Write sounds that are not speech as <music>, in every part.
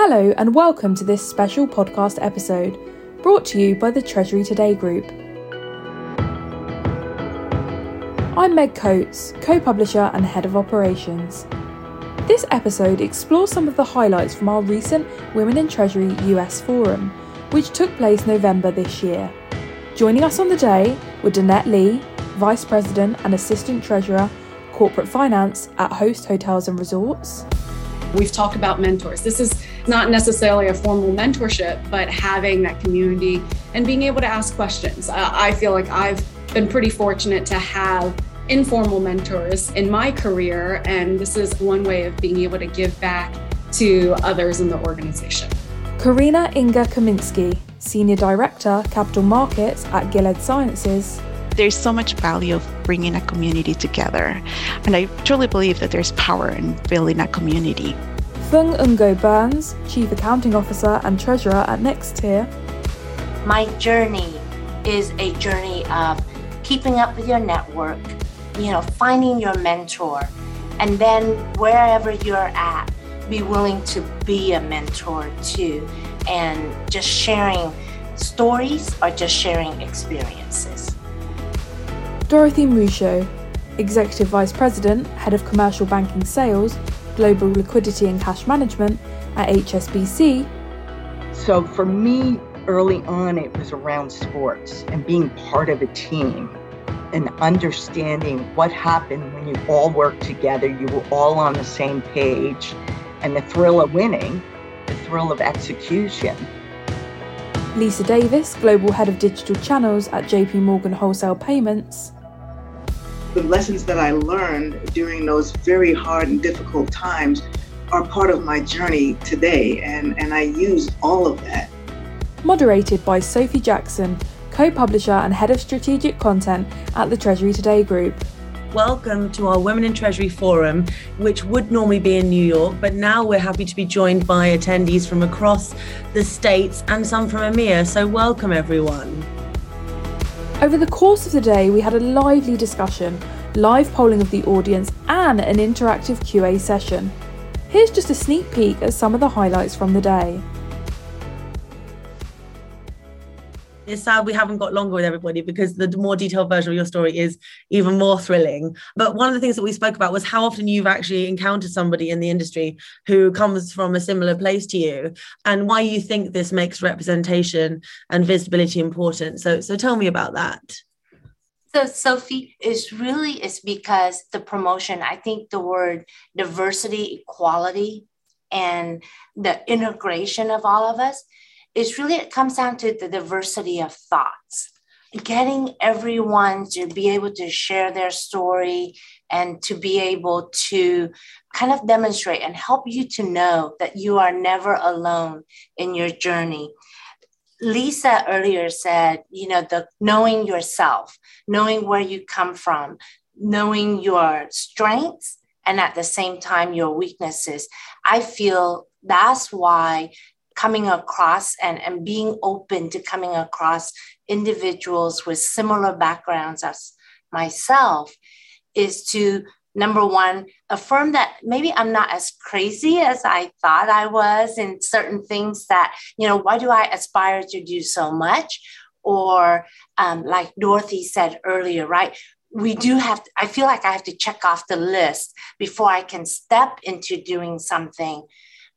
Hello, and welcome to this special podcast episode brought to you by the Treasury Today Group. I'm Meg Coates, co publisher and head of operations. This episode explores some of the highlights from our recent Women in Treasury US Forum, which took place November this year. Joining us on the day were Danette Lee, Vice President and Assistant Treasurer, Corporate Finance at Host Hotels and Resorts. We've talked about mentors. This is not necessarily a formal mentorship, but having that community and being able to ask questions. I feel like I've been pretty fortunate to have informal mentors in my career, and this is one way of being able to give back to others in the organization. Karina Inga Kaminsky, Senior Director, Capital Markets at Gilead Sciences. There's so much value of bringing a community together, and I truly believe that there's power in building a community. Phung Ngo-Burns, Chief Accounting Officer and Treasurer at Nextier. My journey is a journey of keeping up with your network, you know, finding your mentor, and then wherever you're at, be willing to be a mentor too, and just sharing stories or just sharing experiences. Dorothy Musho, Executive Vice President, Head of Commercial Banking Sales, Global Liquidity and Cash Management at HSBC. So for me, early on, it was around sports and being part of a team and understanding what happened when you all worked together, you were all on the same page, and the thrill of winning, the thrill of execution. Lisa Davis, Global Head of Digital Channels at JP Morgan Wholesale Payments. The lessons that I learned during those very hard and difficult times are part of my journey today, and, and I use all of that. Moderated by Sophie Jackson, co publisher and head of strategic content at the Treasury Today Group. Welcome to our Women in Treasury Forum, which would normally be in New York, but now we're happy to be joined by attendees from across the States and some from EMEA. So, welcome everyone. Over the course of the day, we had a lively discussion, live polling of the audience, and an interactive QA session. Here's just a sneak peek at some of the highlights from the day. It's sad we haven't got longer with everybody because the more detailed version of your story is even more thrilling. But one of the things that we spoke about was how often you've actually encountered somebody in the industry who comes from a similar place to you and why you think this makes representation and visibility important. So so tell me about that. So Sophie is really is because the promotion, I think the word diversity, equality, and the integration of all of us is really it comes down to the diversity of thoughts. Getting everyone to be able to share their story and to be able to kind of demonstrate and help you to know that you are never alone in your journey. Lisa earlier said you know the knowing yourself knowing where you come from knowing your strengths and at the same time your weaknesses. I feel that's why coming across and, and being open to coming across individuals with similar backgrounds as myself is to number one affirm that maybe i'm not as crazy as i thought i was in certain things that you know why do i aspire to do so much? Or um, like dorothy said earlier right? We do have to, i feel like i have to check off the list before i can step into doing something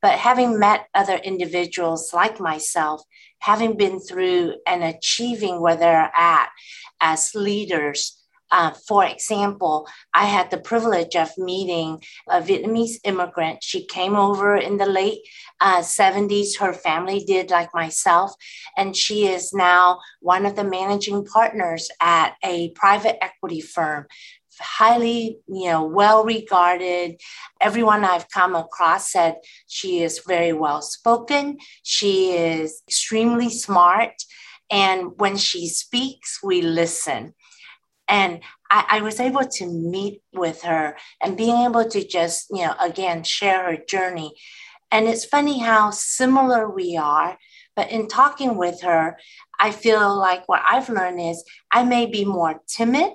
but having met other individuals like myself, having been through and achieving where they're at as leaders, uh, for example, I had the privilege of meeting a Vietnamese immigrant. She came over in the late uh, 70s. Her family did, like myself. And she is now one of the managing partners at a private equity firm highly, you know, well regarded. Everyone I've come across said she is very well spoken. She is extremely smart. And when she speaks, we listen. And I, I, was able to meet with her and being able to just, you know, again, share her journey. And it's funny how similar we are. But in talking with her, I feel like what I've learned is I may be more timid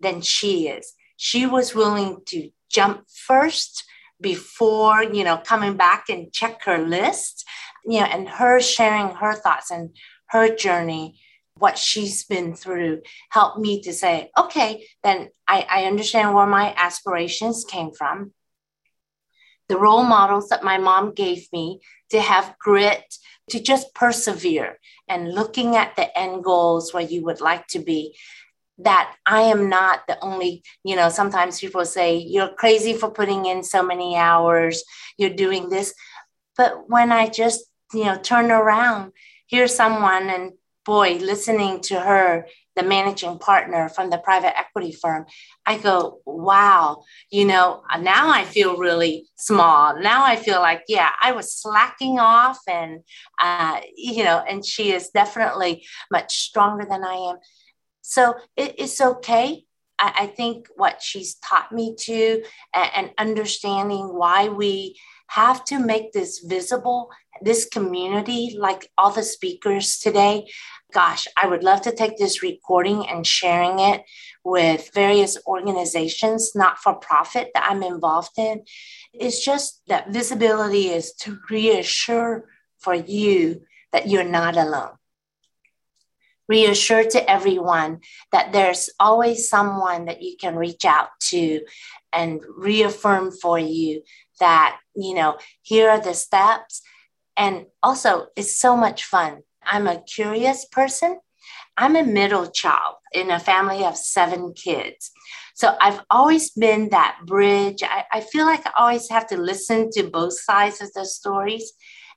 than she is. She was willing to jump first before, you know, coming back and check her list, you know, and her sharing her thoughts and her journey, what she's been through, helped me to say, okay, then I, I understand where my aspirations came from. The role models that my mom gave me to have grit, to just persevere and looking at the end goals where you would like to be that I am not the only, you know, sometimes people say, you're crazy for putting in so many hours, you're doing this. But when I just, you know, turn around, hear someone and boy, listening to her, the managing partner from the private equity firm, I go, wow, you know, now I feel really small. Now I feel like, yeah, I was slacking off and, uh, you know, and she is definitely much stronger than I am. So it, it's okay. I, I, think what she's taught me to and, and understanding why we have to make this visible, this community, like all the speakers today. Gosh, I would love to take this recording and sharing it with various organizations, not for profit that I'm involved in. It's just that visibility is to reassure for you that you're not alone reassure to everyone that there's always someone that you can reach out to and reaffirm for you that, you know, here are the steps. And also, it's so much fun. I'm a curious person. I'm a middle child in a family of seven kids. So I've always been that bridge. I, I feel like I always have to listen to both sides of the stories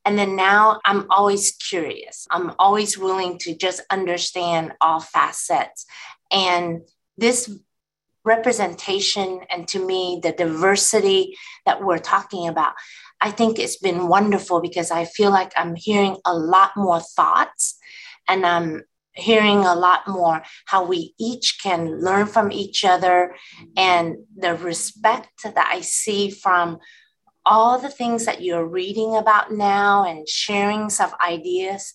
and then now I'm always curious. I'm always willing to just understand all facets. And this representation and to me, the diversity that we're talking about, I think it's been wonderful because I feel like I'm hearing a lot more thoughts and I'm hearing a lot more how we each can learn from each other and the respect that I see from all the things that you're reading about now and sharing some ideas.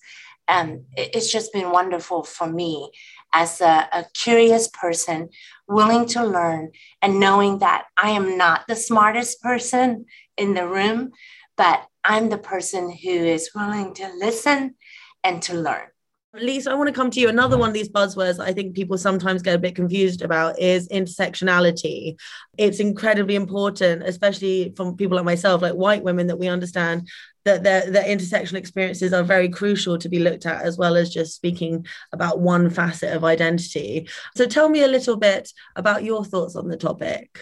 Um, it's just been wonderful for me as a, a curious person, willing to learn and knowing that I am not the smartest person in the room, but I'm the person who is willing to listen and to learn. Lisa, I want to come to you. Another one of these buzzwords I think people sometimes get a bit confused about is intersectionality. It's incredibly important, especially from people like myself, like white women, that we understand that their, their intersectional experiences are very crucial to be looked at, as well as just speaking about one facet of identity. So tell me a little bit about your thoughts on the topic.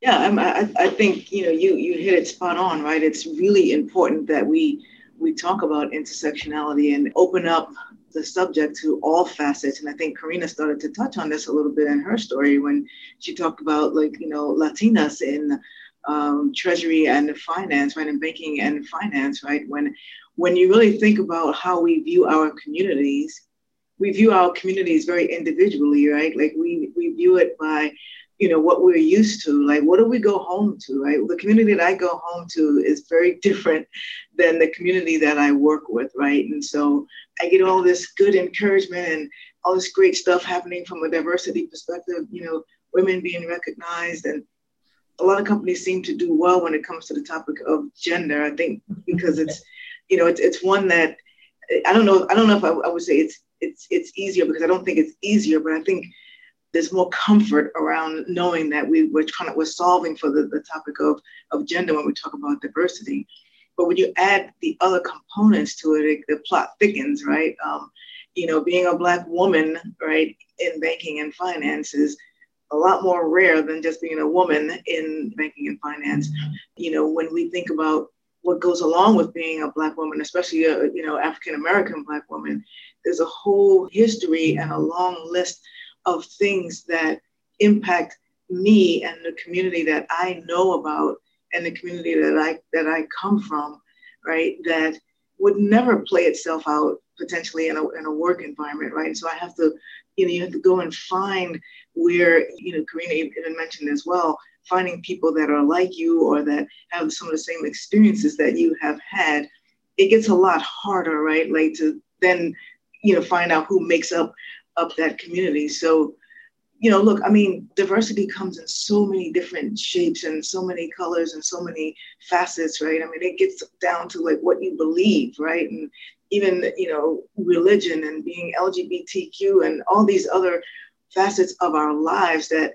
Yeah, I, I think you know you you hit it spot on, right? It's really important that we we talk about intersectionality and open up the subject to all facets. And I think Karina started to touch on this a little bit in her story when she talked about like, you know, Latinas in um, treasury and finance, right, in banking and finance, right? When when you really think about how we view our communities, we view our communities very individually, right? Like we we view it by you know what we're used to like what do we go home to right? The community that i go home to is very <laughs> different than the community that i work with right? And so i get all this good encouragement and all this great stuff happening from a diversity perspective you know women being recognized. And a lot of companies seem to do well when it comes to the topic of gender i think because it's you know it's, it's one that i don't know i don't know if I, I would say it's it's it's easier because i don't think it's easier but i think there's more comfort around knowing that we, we're trying to, we're solving for the, the topic of, of gender when we talk about diversity. But when you add the other components to it, it the plot thickens, right? Um, you know, being a black woman, right, in banking and finance is a lot more rare than just being a woman in banking and finance. You know, when we think about what goes along with being a black woman, especially a you know African American black woman, there's a whole history and a long list of things that impact me and the community that I know about and the community that I that I come from, right? That would never play itself out potentially in a, in a work environment, right? And So I have to, you know, you have to go and find where, you know, Karina even mentioned as well, finding people that are like you or that have some of the same experiences that you have had. It gets a lot harder, right? Like to then, you know, find out who makes up of that community. So you know, look, I mean, diversity comes in so many different shapes and so many colors and so many facets, right? I mean, it gets down to like what you believe, right? And even, you know, religion and being LGBTQ and all these other facets of our lives that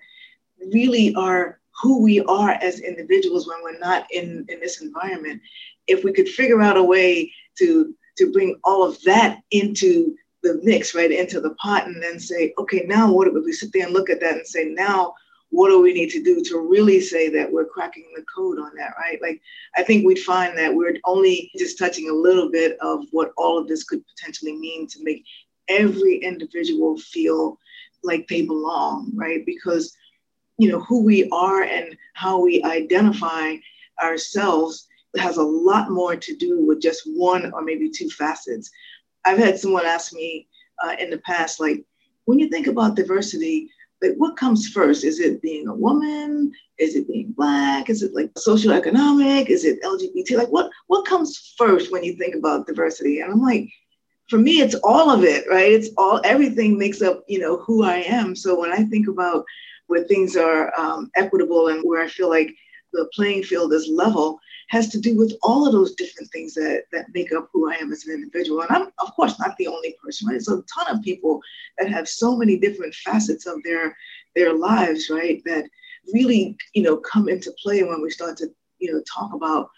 really are who we are as individuals when we're not in, in this environment. If we could figure out a way to to bring all of that into the mix, right, into the pot, and then say, okay, now what do we sit there and look at that and say, now what do we need to do to really say that we're cracking the code on that, right? Like, I think we'd find that we're only just touching a little bit of what all of this could potentially mean to make every individual feel like they belong, right? Because, you know, who we are and how we identify ourselves has a lot more to do with just one or maybe two facets. I've had someone ask me uh, in the past, like, when you think about diversity, like what comes first? Is it being a woman? Is it being black? Is it like socioeconomic? Is it LGBT? Like what what comes first when you think about diversity? And I'm like, for me, it's all of it, right? It's all everything makes up, you know, who I am. So when I think about where things are um, equitable and where I feel like the playing field is level, has to do with all of those different things that, that make up who I am as an individual. And I'm, of course, not the only person, right? There's a ton of people that have so many different facets of their, their lives, right? That really, you know, come into play when we start to, you know, talk about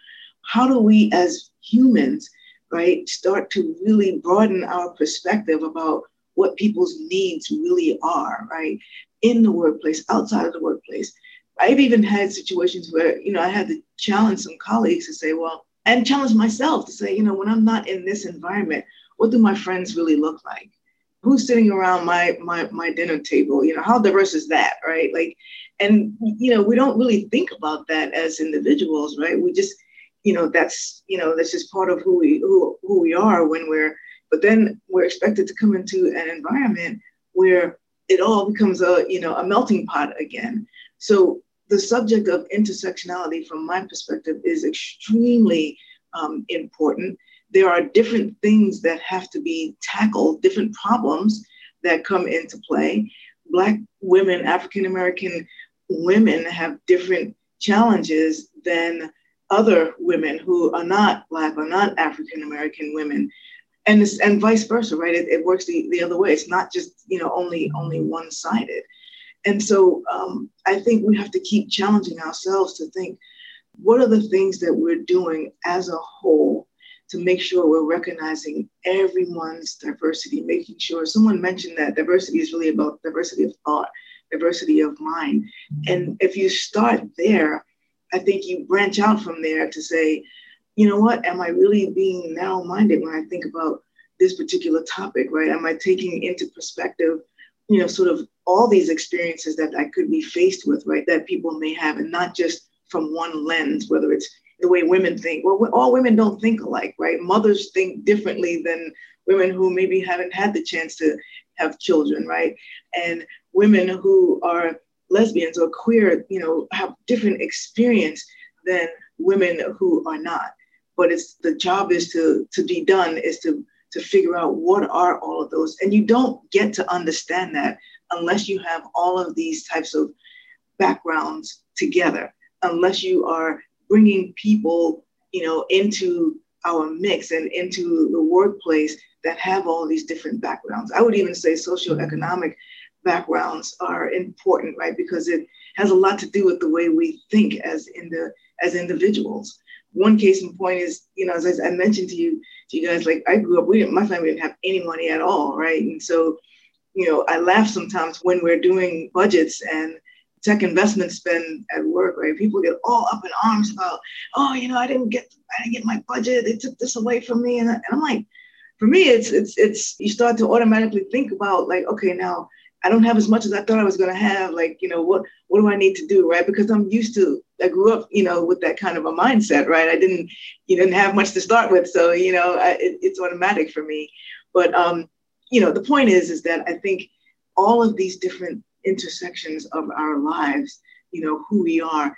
how do we as humans, right, start to really broaden our perspective about what people's needs really are, right? In the workplace, outside of the workplace. I've even had situations where, you know, I had to challenge some colleagues to say, well, and challenge myself to say, you know, when I'm not in this environment, what do my friends really look like? Who's sitting around my my my dinner table? You know, how diverse is that, right? Like, and you know, we don't really think about that as individuals, right? We just, you know, that's you know, that's just part of who we who who we are when we're. But then we're expected to come into an environment where it all becomes a you know a melting pot again. So the subject of intersectionality, from my perspective, is extremely um, important. There are different things that have to be tackled, different problems that come into play. Black women, African American women have different challenges than other women who are not Black or not African American women. And, and vice versa, right? It, it works the, the other way. It's not just, you know, only only one sided. And so um, I think we have to keep challenging ourselves to think what are the things that we're doing as a whole to make sure we're recognizing everyone's diversity, making sure someone mentioned that diversity is really about diversity of thought, diversity of mind. And if you start there, I think you branch out from there to say, you know what, am I really being narrow minded when I think about this particular topic, right? Am I taking into perspective you know, sort of all these experiences that I could be faced with, right, that people may have, and not just from one lens, whether it's the way women think. Well, all women don't think alike, right? Mothers think differently than women who maybe haven't had the chance to have children, right? And women who are lesbians or queer, you know, have different experience than women who are not. But it's the job is to to be done is to to figure out what are all of those. And you don't get to understand that unless you have all of these types of backgrounds together, unless you are bringing people, you know, into our mix and into the workplace that have all these different backgrounds. I would even say socioeconomic backgrounds are important, right? Because it has a lot to do with the way we think as in the as individuals. One case in point is, you know, as I mentioned to you, to you guys, like I grew up, we didn't, my family didn't have any money at all, right? And so, you know, I laugh sometimes when we're doing budgets and tech investment spend at work, right? People get all up in arms about, oh, you know, I didn't get, I didn't get my budget. They took this away from me, and, and I'm like, for me, it's it's it's you start to automatically think about like, okay, now I don't have as much as I thought I was going to have. Like, you know, what what do I need to do, right? Because I'm used to. I grew up, you know, with that kind of a mindset, right? I didn't, you didn't have much to start with, so you know, I, it, it's automatic for me. But um, you know, the point is, is that I think all of these different intersections of our lives, you know, who we are,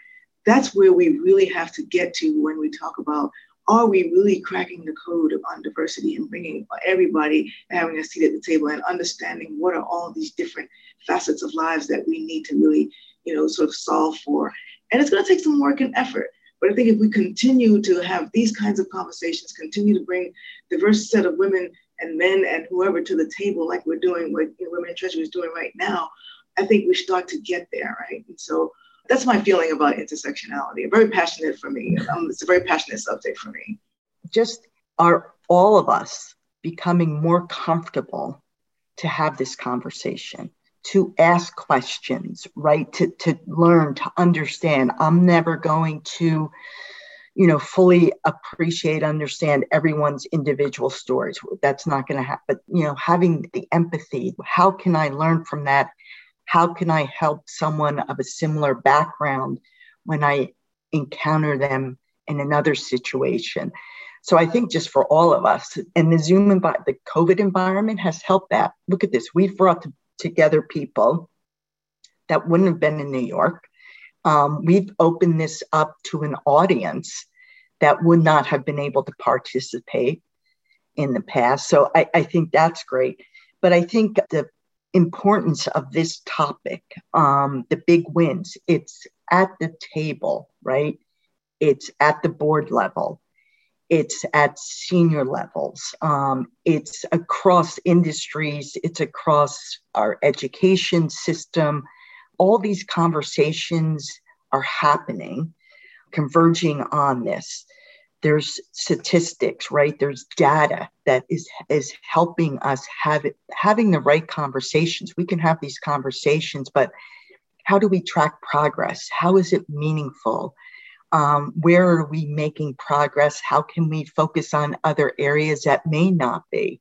that's where we really have to get to when we talk about are we really cracking the code on diversity and bringing everybody having a seat at the table and understanding what are all these different facets of lives that we need to really, you know, sort of solve for? And it's going to take some work and effort. But I think if we continue to have these kinds of conversations, continue to bring diverse set of women and men and whoever to the table, like we're doing, what you know, Women in Treasury is doing right now, I think we start to get there, right? And so that's my feeling about intersectionality. Very passionate for me. Um, it's a very passionate subject for me. Just are all of us becoming more comfortable to have this conversation, to ask questions, right? To, to learn, to understand. I'm never going to, you know, fully appreciate, understand everyone's individual stories. That's not going to happen. But, you know, having the empathy, how can I learn from that? how can I help someone of a similar background when I encounter them in another situation? So I think just for all of us, and the Zoom environment, the COVID environment has helped that. Look at this. We've brought together people that wouldn't have been in New York. Um, we've opened this up to an audience that would not have been able to participate in the past. So I, I think that's great. But I think the importance of this topic, um, the big wins. It's at the table, right? It's at the board level. It's at senior levels. Um, it's across industries. It's across our education system. All these conversations are happening, converging on this. There's statistics right? There's data that is is helping us have it, having the right conversations. We can have these conversations but how do we track progress? How is it meaningful? Um, where are we making progress? How can we focus on other areas that may not be?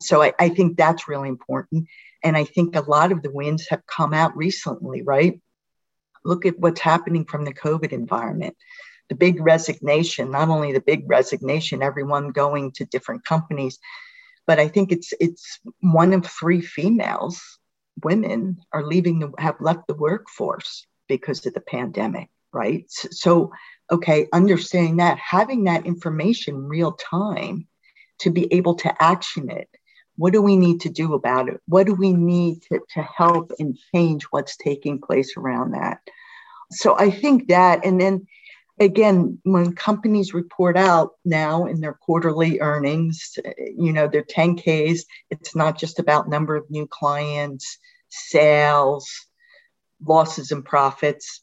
So I, I think that's really important and i think a lot of the wins have come out recently right look at what's happening from the covid environment the big resignation, not only the big resignation, everyone going to different companies, but I think it's it's one of three females, women are leaving the have left the workforce because of the pandemic, right? So, okay, understanding that, having that information real time to be able to action it. What do we need to do about it? What do we need to, to help and change what's taking place around that? So I think that, and then again, when companies report out now in their quarterly earnings, you know, their 10Ks, it's not just about number of new clients, sales, losses and profits.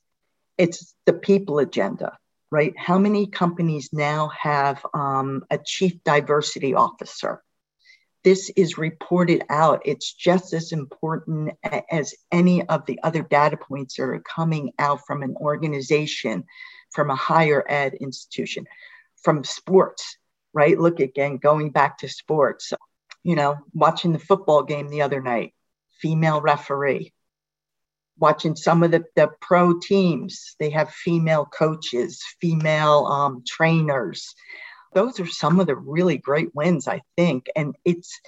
It's the people agenda, right? How many companies now have um, a chief diversity officer? This is reported out. It's just as important as any of the other data points that are coming out from an organization from a higher ed institution, from sports, right? Look again, going back to sports, you know, watching the football game the other night, female referee. Watching some of the, the pro teams, they have female coaches, female um, trainers. Those are some of the really great wins, I think. And it's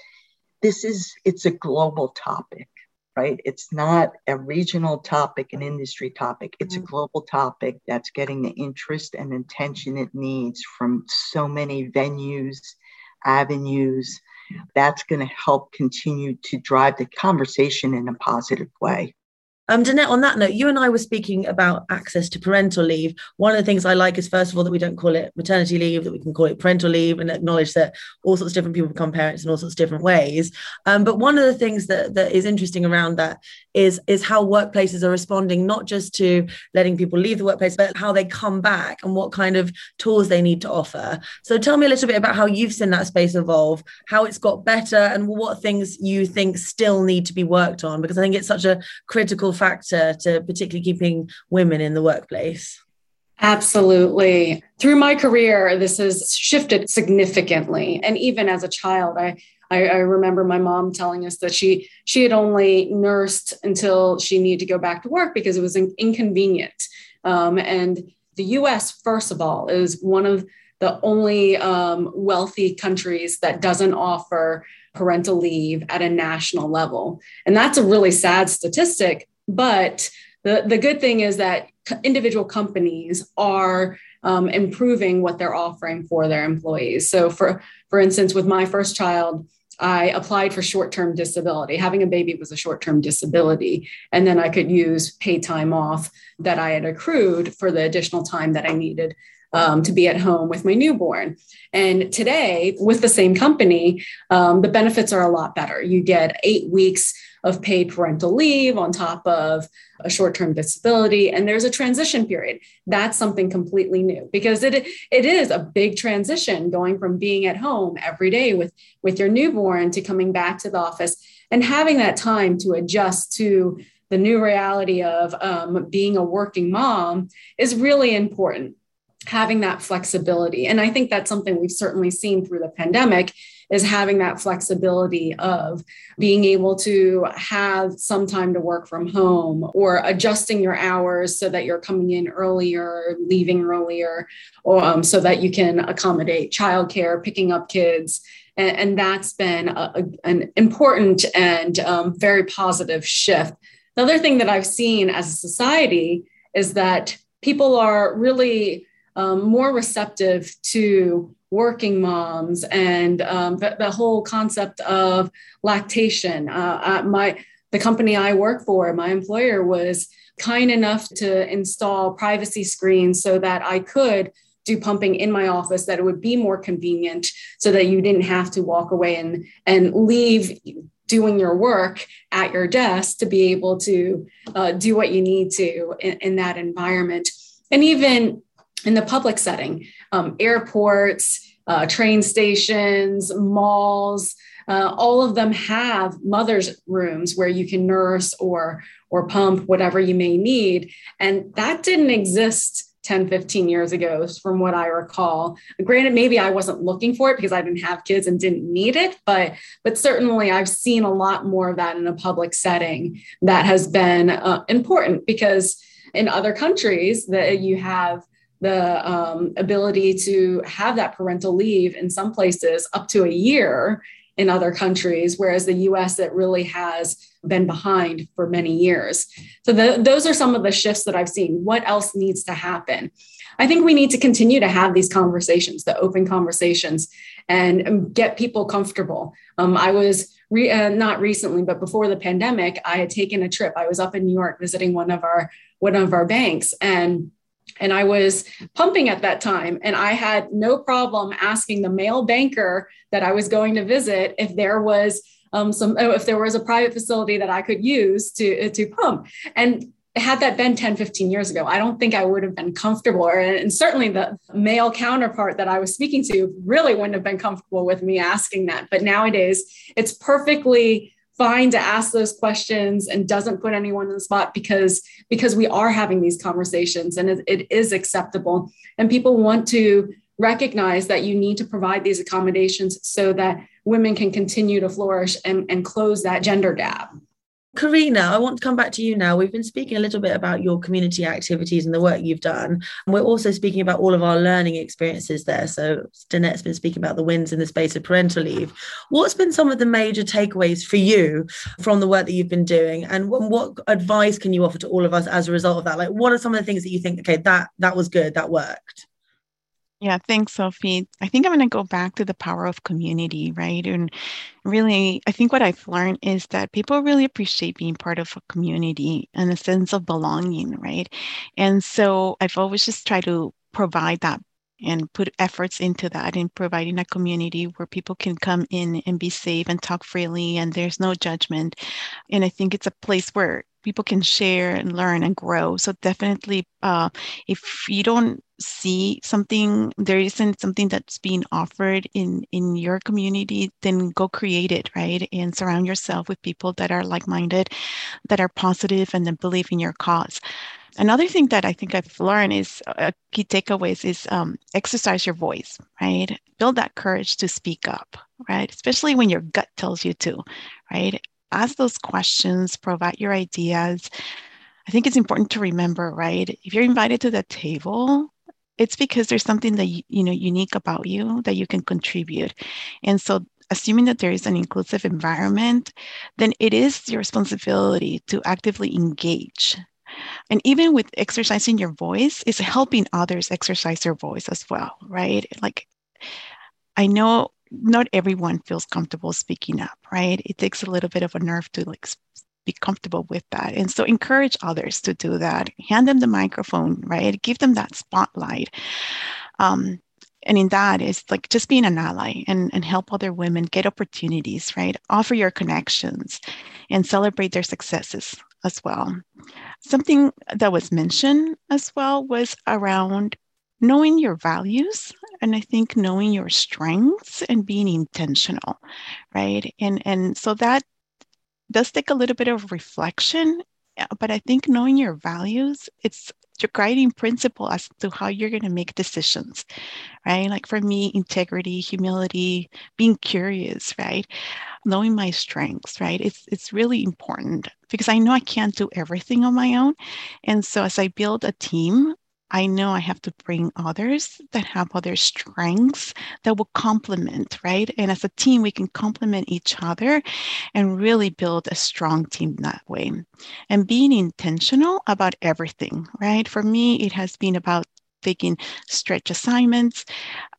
this is it's a global topic right? It's not a regional topic, an industry topic. It's mm-hmm. a global topic that's getting the interest and attention it needs from so many venues, avenues. That's going to help continue to drive the conversation in a positive way. Um, Danette, on that note, you and I were speaking about access to parental leave. One of the things I like is, first of all, that we don't call it maternity leave, that we can call it parental leave and acknowledge that all sorts of different people become parents in all sorts of different ways. Um, but one of the things that, that is interesting around that is, is how workplaces are responding, not just to letting people leave the workplace, but how they come back and what kind of tools they need to offer. So tell me a little bit about how you've seen that space evolve, how it's got better, and what things you think still need to be worked on, because I think it's such a critical factor to particularly keeping women in the workplace? Absolutely. Through my career, this has shifted significantly. And even as a child, I, I, remember my mom telling us that she she had only nursed until she needed to go back to work because it was in, inconvenient. Um, and the U.S. first of all is one of the only um, wealthy countries that doesn't offer parental leave at a national level, and that's a really sad statistic but the, the good thing is that individual companies are um, improving what they're offering for their employees. So, for for instance, with my first child, I applied for short term disability. Having a baby was a short term disability. And then I could use paid time off that I had accrued for the additional time that I needed um, to be at home with my newborn. And today, with the same company, um, the benefits are a lot better. You get eight weeks of paid parental leave on top of a short-term disability. And there's a transition period. That's something completely new because it it is a big transition going from being at home every day with with your newborn to coming back to the office and having that time to adjust to the new reality of um, being a working mom is really important. Having that flexibility. And i think that's something we've certainly seen through the pandemic is having that flexibility of being able to have some time to work from home or adjusting your hours so that you're coming in earlier leaving earlier um, so that you can accommodate childcare picking up kids. And, and that's been a, a, an important and um, very positive shift. The other thing that i've seen as a society is that people are really um, more receptive to working moms and um, the, the, whole concept of lactation. Uh, my the company I work for, my employer was kind enough to install privacy screens so that I could do pumping in my office that it would be more convenient so that you didn't have to walk away and and leave doing your work at your desk to be able to uh, do what you need to in, in that environment and even in the public setting, um, airports, uh, train stations, malls, uh, all of them have mothers' rooms where you can nurse or or pump whatever you may need, and that didn't exist 10 15 years ago from what i recall. Granted maybe i wasn't looking for it because i didn't have kids and didn't need it but but certainly i've seen a lot more of that in a public setting that has been uh, important because in other countries that you have the um, ability to have that parental leave in some places up to a year in other countries, whereas the US, it really has been behind for many years. So, the, those are some of the shifts that I've seen. What else needs to happen? I think we need to continue to have these conversations, the open conversations, and, and get people comfortable. Um, I was re, uh, not recently, but before the pandemic, I had taken a trip. I was up in New York visiting one of our one of our banks, and and I was pumping at that time. And I had no problem asking the male banker that I was going to visit if there was um, some, oh, if there was a private facility that I could use to, to pump. And had that been 10, 15 years ago, I don't think I would have been comfortable. Or, and certainly the male counterpart that I was speaking to really wouldn't have been comfortable with me asking that. But nowadays, it's perfectly fine to ask those questions and doesn't put anyone in the spot because because we are having these conversations and it, it is acceptable. And people want to recognize that you need to provide these accommodations so that women can continue to flourish and, and close that gender gap Karina, I want to come back to you now. We've been speaking a little bit about your community activities and the work you've done. And we're also speaking about all of our learning experiences there. So Danette's been speaking about the wins in the space of parental leave. What's been some of the major takeaways for you from the work that you've been doing? And what, what advice can you offer to all of us as a result of that? Like what are some of the things that you think, okay, that that was good, that worked? Yeah, thanks, Sophie. I think I'm going to go back to the power of community, right? And really, I think what I've learned is that people really appreciate being part of a community and a sense of belonging, right? And so I've always just tried to provide that and put efforts into that in providing a community where people can come in and be safe and talk freely and there's no judgment. And I think it's a place where people can share and learn and grow. So definitely, uh, if you don't see something, there isn't something that's being offered in in your community, then go create it, right? And surround yourself with people that are like-minded, that are positive, and then believe in your cause. Another thing that I think I've learned is a key takeaways is um, exercise your voice, right? Build that courage to speak up, right? Especially when your gut tells you to, right? ask those questions, provide your ideas. I think it's important to remember, right? If you're invited to the table, it's because there's something that you know unique about you that you can contribute. And so assuming that there is an inclusive environment, then it is your responsibility to actively engage And even with exercising your voice, is helping others exercise their voice as well, right? Like, I know not everyone feels comfortable speaking up, right? It takes a little bit of a nerve to like be comfortable with that. And so encourage others to do that. Hand them the microphone, right? Give them that spotlight. Um, and in that is like just being an ally and, and help other women get opportunities, right? Offer your connections and celebrate their successes as well. Something that was mentioned as well was around knowing your values and i think knowing your strengths and being intentional right and and so that does take a little bit of reflection uh, but i think knowing your values it's your guiding principle as to how you're going to make decisions right? Like for me integrity humility being curious right? Knowing my strengths right? It's it's really important because i know i can't do everything on my own. And so as i build a team I know I have to bring others that have other strengths that will complement, right? And as a team, we can complement each other and really build a strong team that way. And being intentional about everything, right? For me, it has been about taking stretch assignments,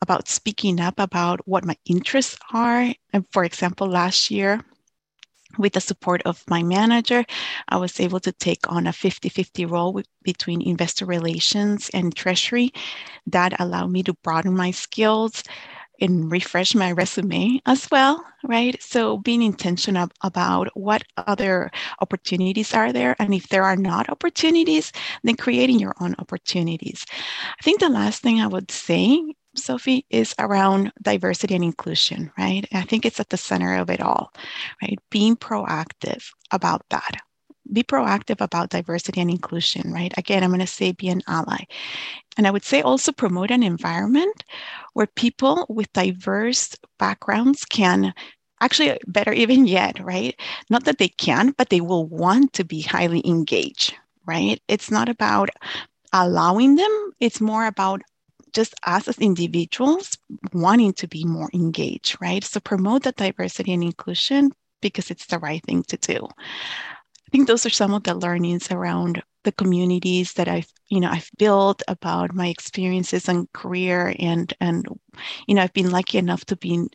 about speaking up about what my interests are. And for example, last year, with the support of my manager, I was able to take on a 50 50 role with, between investor relations and treasury. That allowed me to broaden my skills and refresh my resume as well, right? So being intentional about what other opportunities are there. And if there are not opportunities, then creating your own opportunities. I think the last thing I would say Sophie, is around diversity and inclusion, right? I think it's at the center of it all, right? Being proactive about that. Be proactive about diversity and inclusion, right? Again, I'm going to say be an ally. And I would say also promote an environment where people with diverse backgrounds can actually better even yet, right? Not that they can, but they will want to be highly engaged, right? It's not about allowing them, it's more about just us as individuals wanting to be more engaged, right? So promote that diversity and inclusion because it's the right thing to do. I think those are some of the learnings around the communities that I've, you know, I've built about my experiences and career and and you know, I've been lucky enough to be in,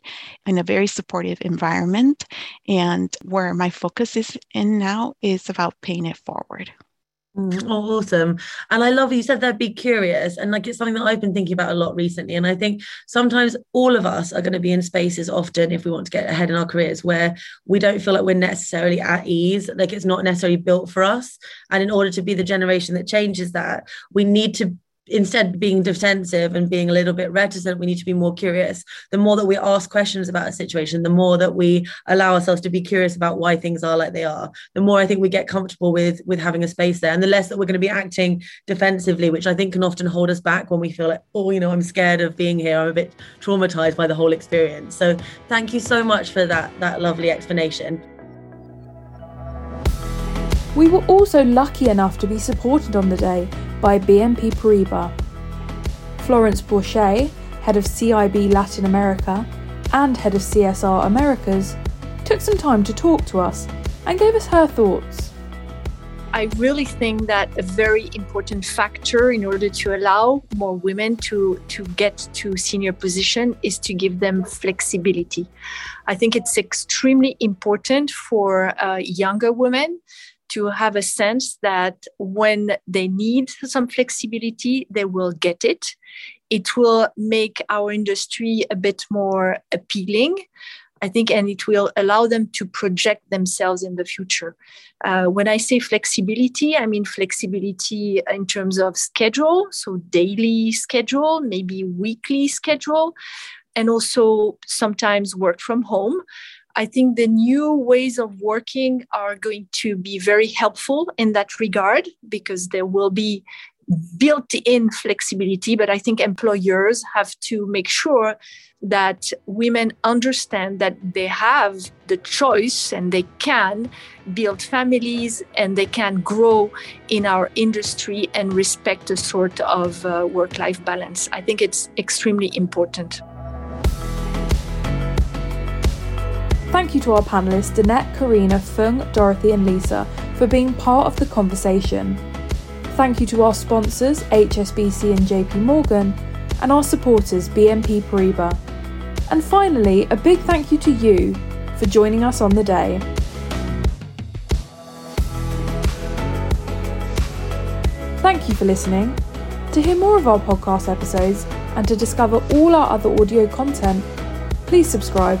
in a very supportive environment and where my focus is in now is about paying it forward. Oh, awesome. And I love you said that be curious. And like it's something that I've been thinking about a lot recently. And I think sometimes all of us are going to be in spaces often if we want to get ahead in our careers where we don't feel like we're necessarily at ease, like it's not necessarily built for us. And in order to be the generation that changes that, we need to instead being defensive and being a little bit reticent we need to be more curious. The more that we ask questions about a situation the more that we allow ourselves to be curious about why things are like they are. The more i think we get comfortable with with having a space there and the less that we're going to be acting defensively which i think can often hold us back when we feel like oh you know i'm scared of being here. I'm a bit traumatized by the whole experience. So thank you so much for that that lovely explanation we were also lucky enough to be supported on the day by BNP Paribas. Florence Bourchet, head of CIB Latin America and head of CSR Americas, took some time to talk to us and gave us her thoughts. I really think that a very important factor in order to allow more women to, to get to senior position is to give them flexibility. I think it's extremely important for uh, younger women to have a sense that when they need some flexibility, they will get it. It will make our industry a bit more appealing. I think, and it will allow them to project themselves in the future. Uh, when I say flexibility, I mean flexibility in terms of schedule, so daily schedule, maybe weekly schedule, and also sometimes work from home. I think the new ways of working are going to be very helpful in that regard because there will be built in flexibility. But I think employers have to make sure that women understand that they have the choice and they can build families and they can grow in our industry and respect a sort of uh, work life balance. I think it's extremely important. Thank you to our panellists Danette, Karina, Phung, Dorothy, and Lisa for being part of the conversation. Thank you to our sponsors, HSBC and JP Morgan, and our supporters, BNP Paribas. And finally, a big thank you to you for joining us on the day. Thank you for listening. To hear more of our podcast episodes and to discover all our other audio content, please subscribe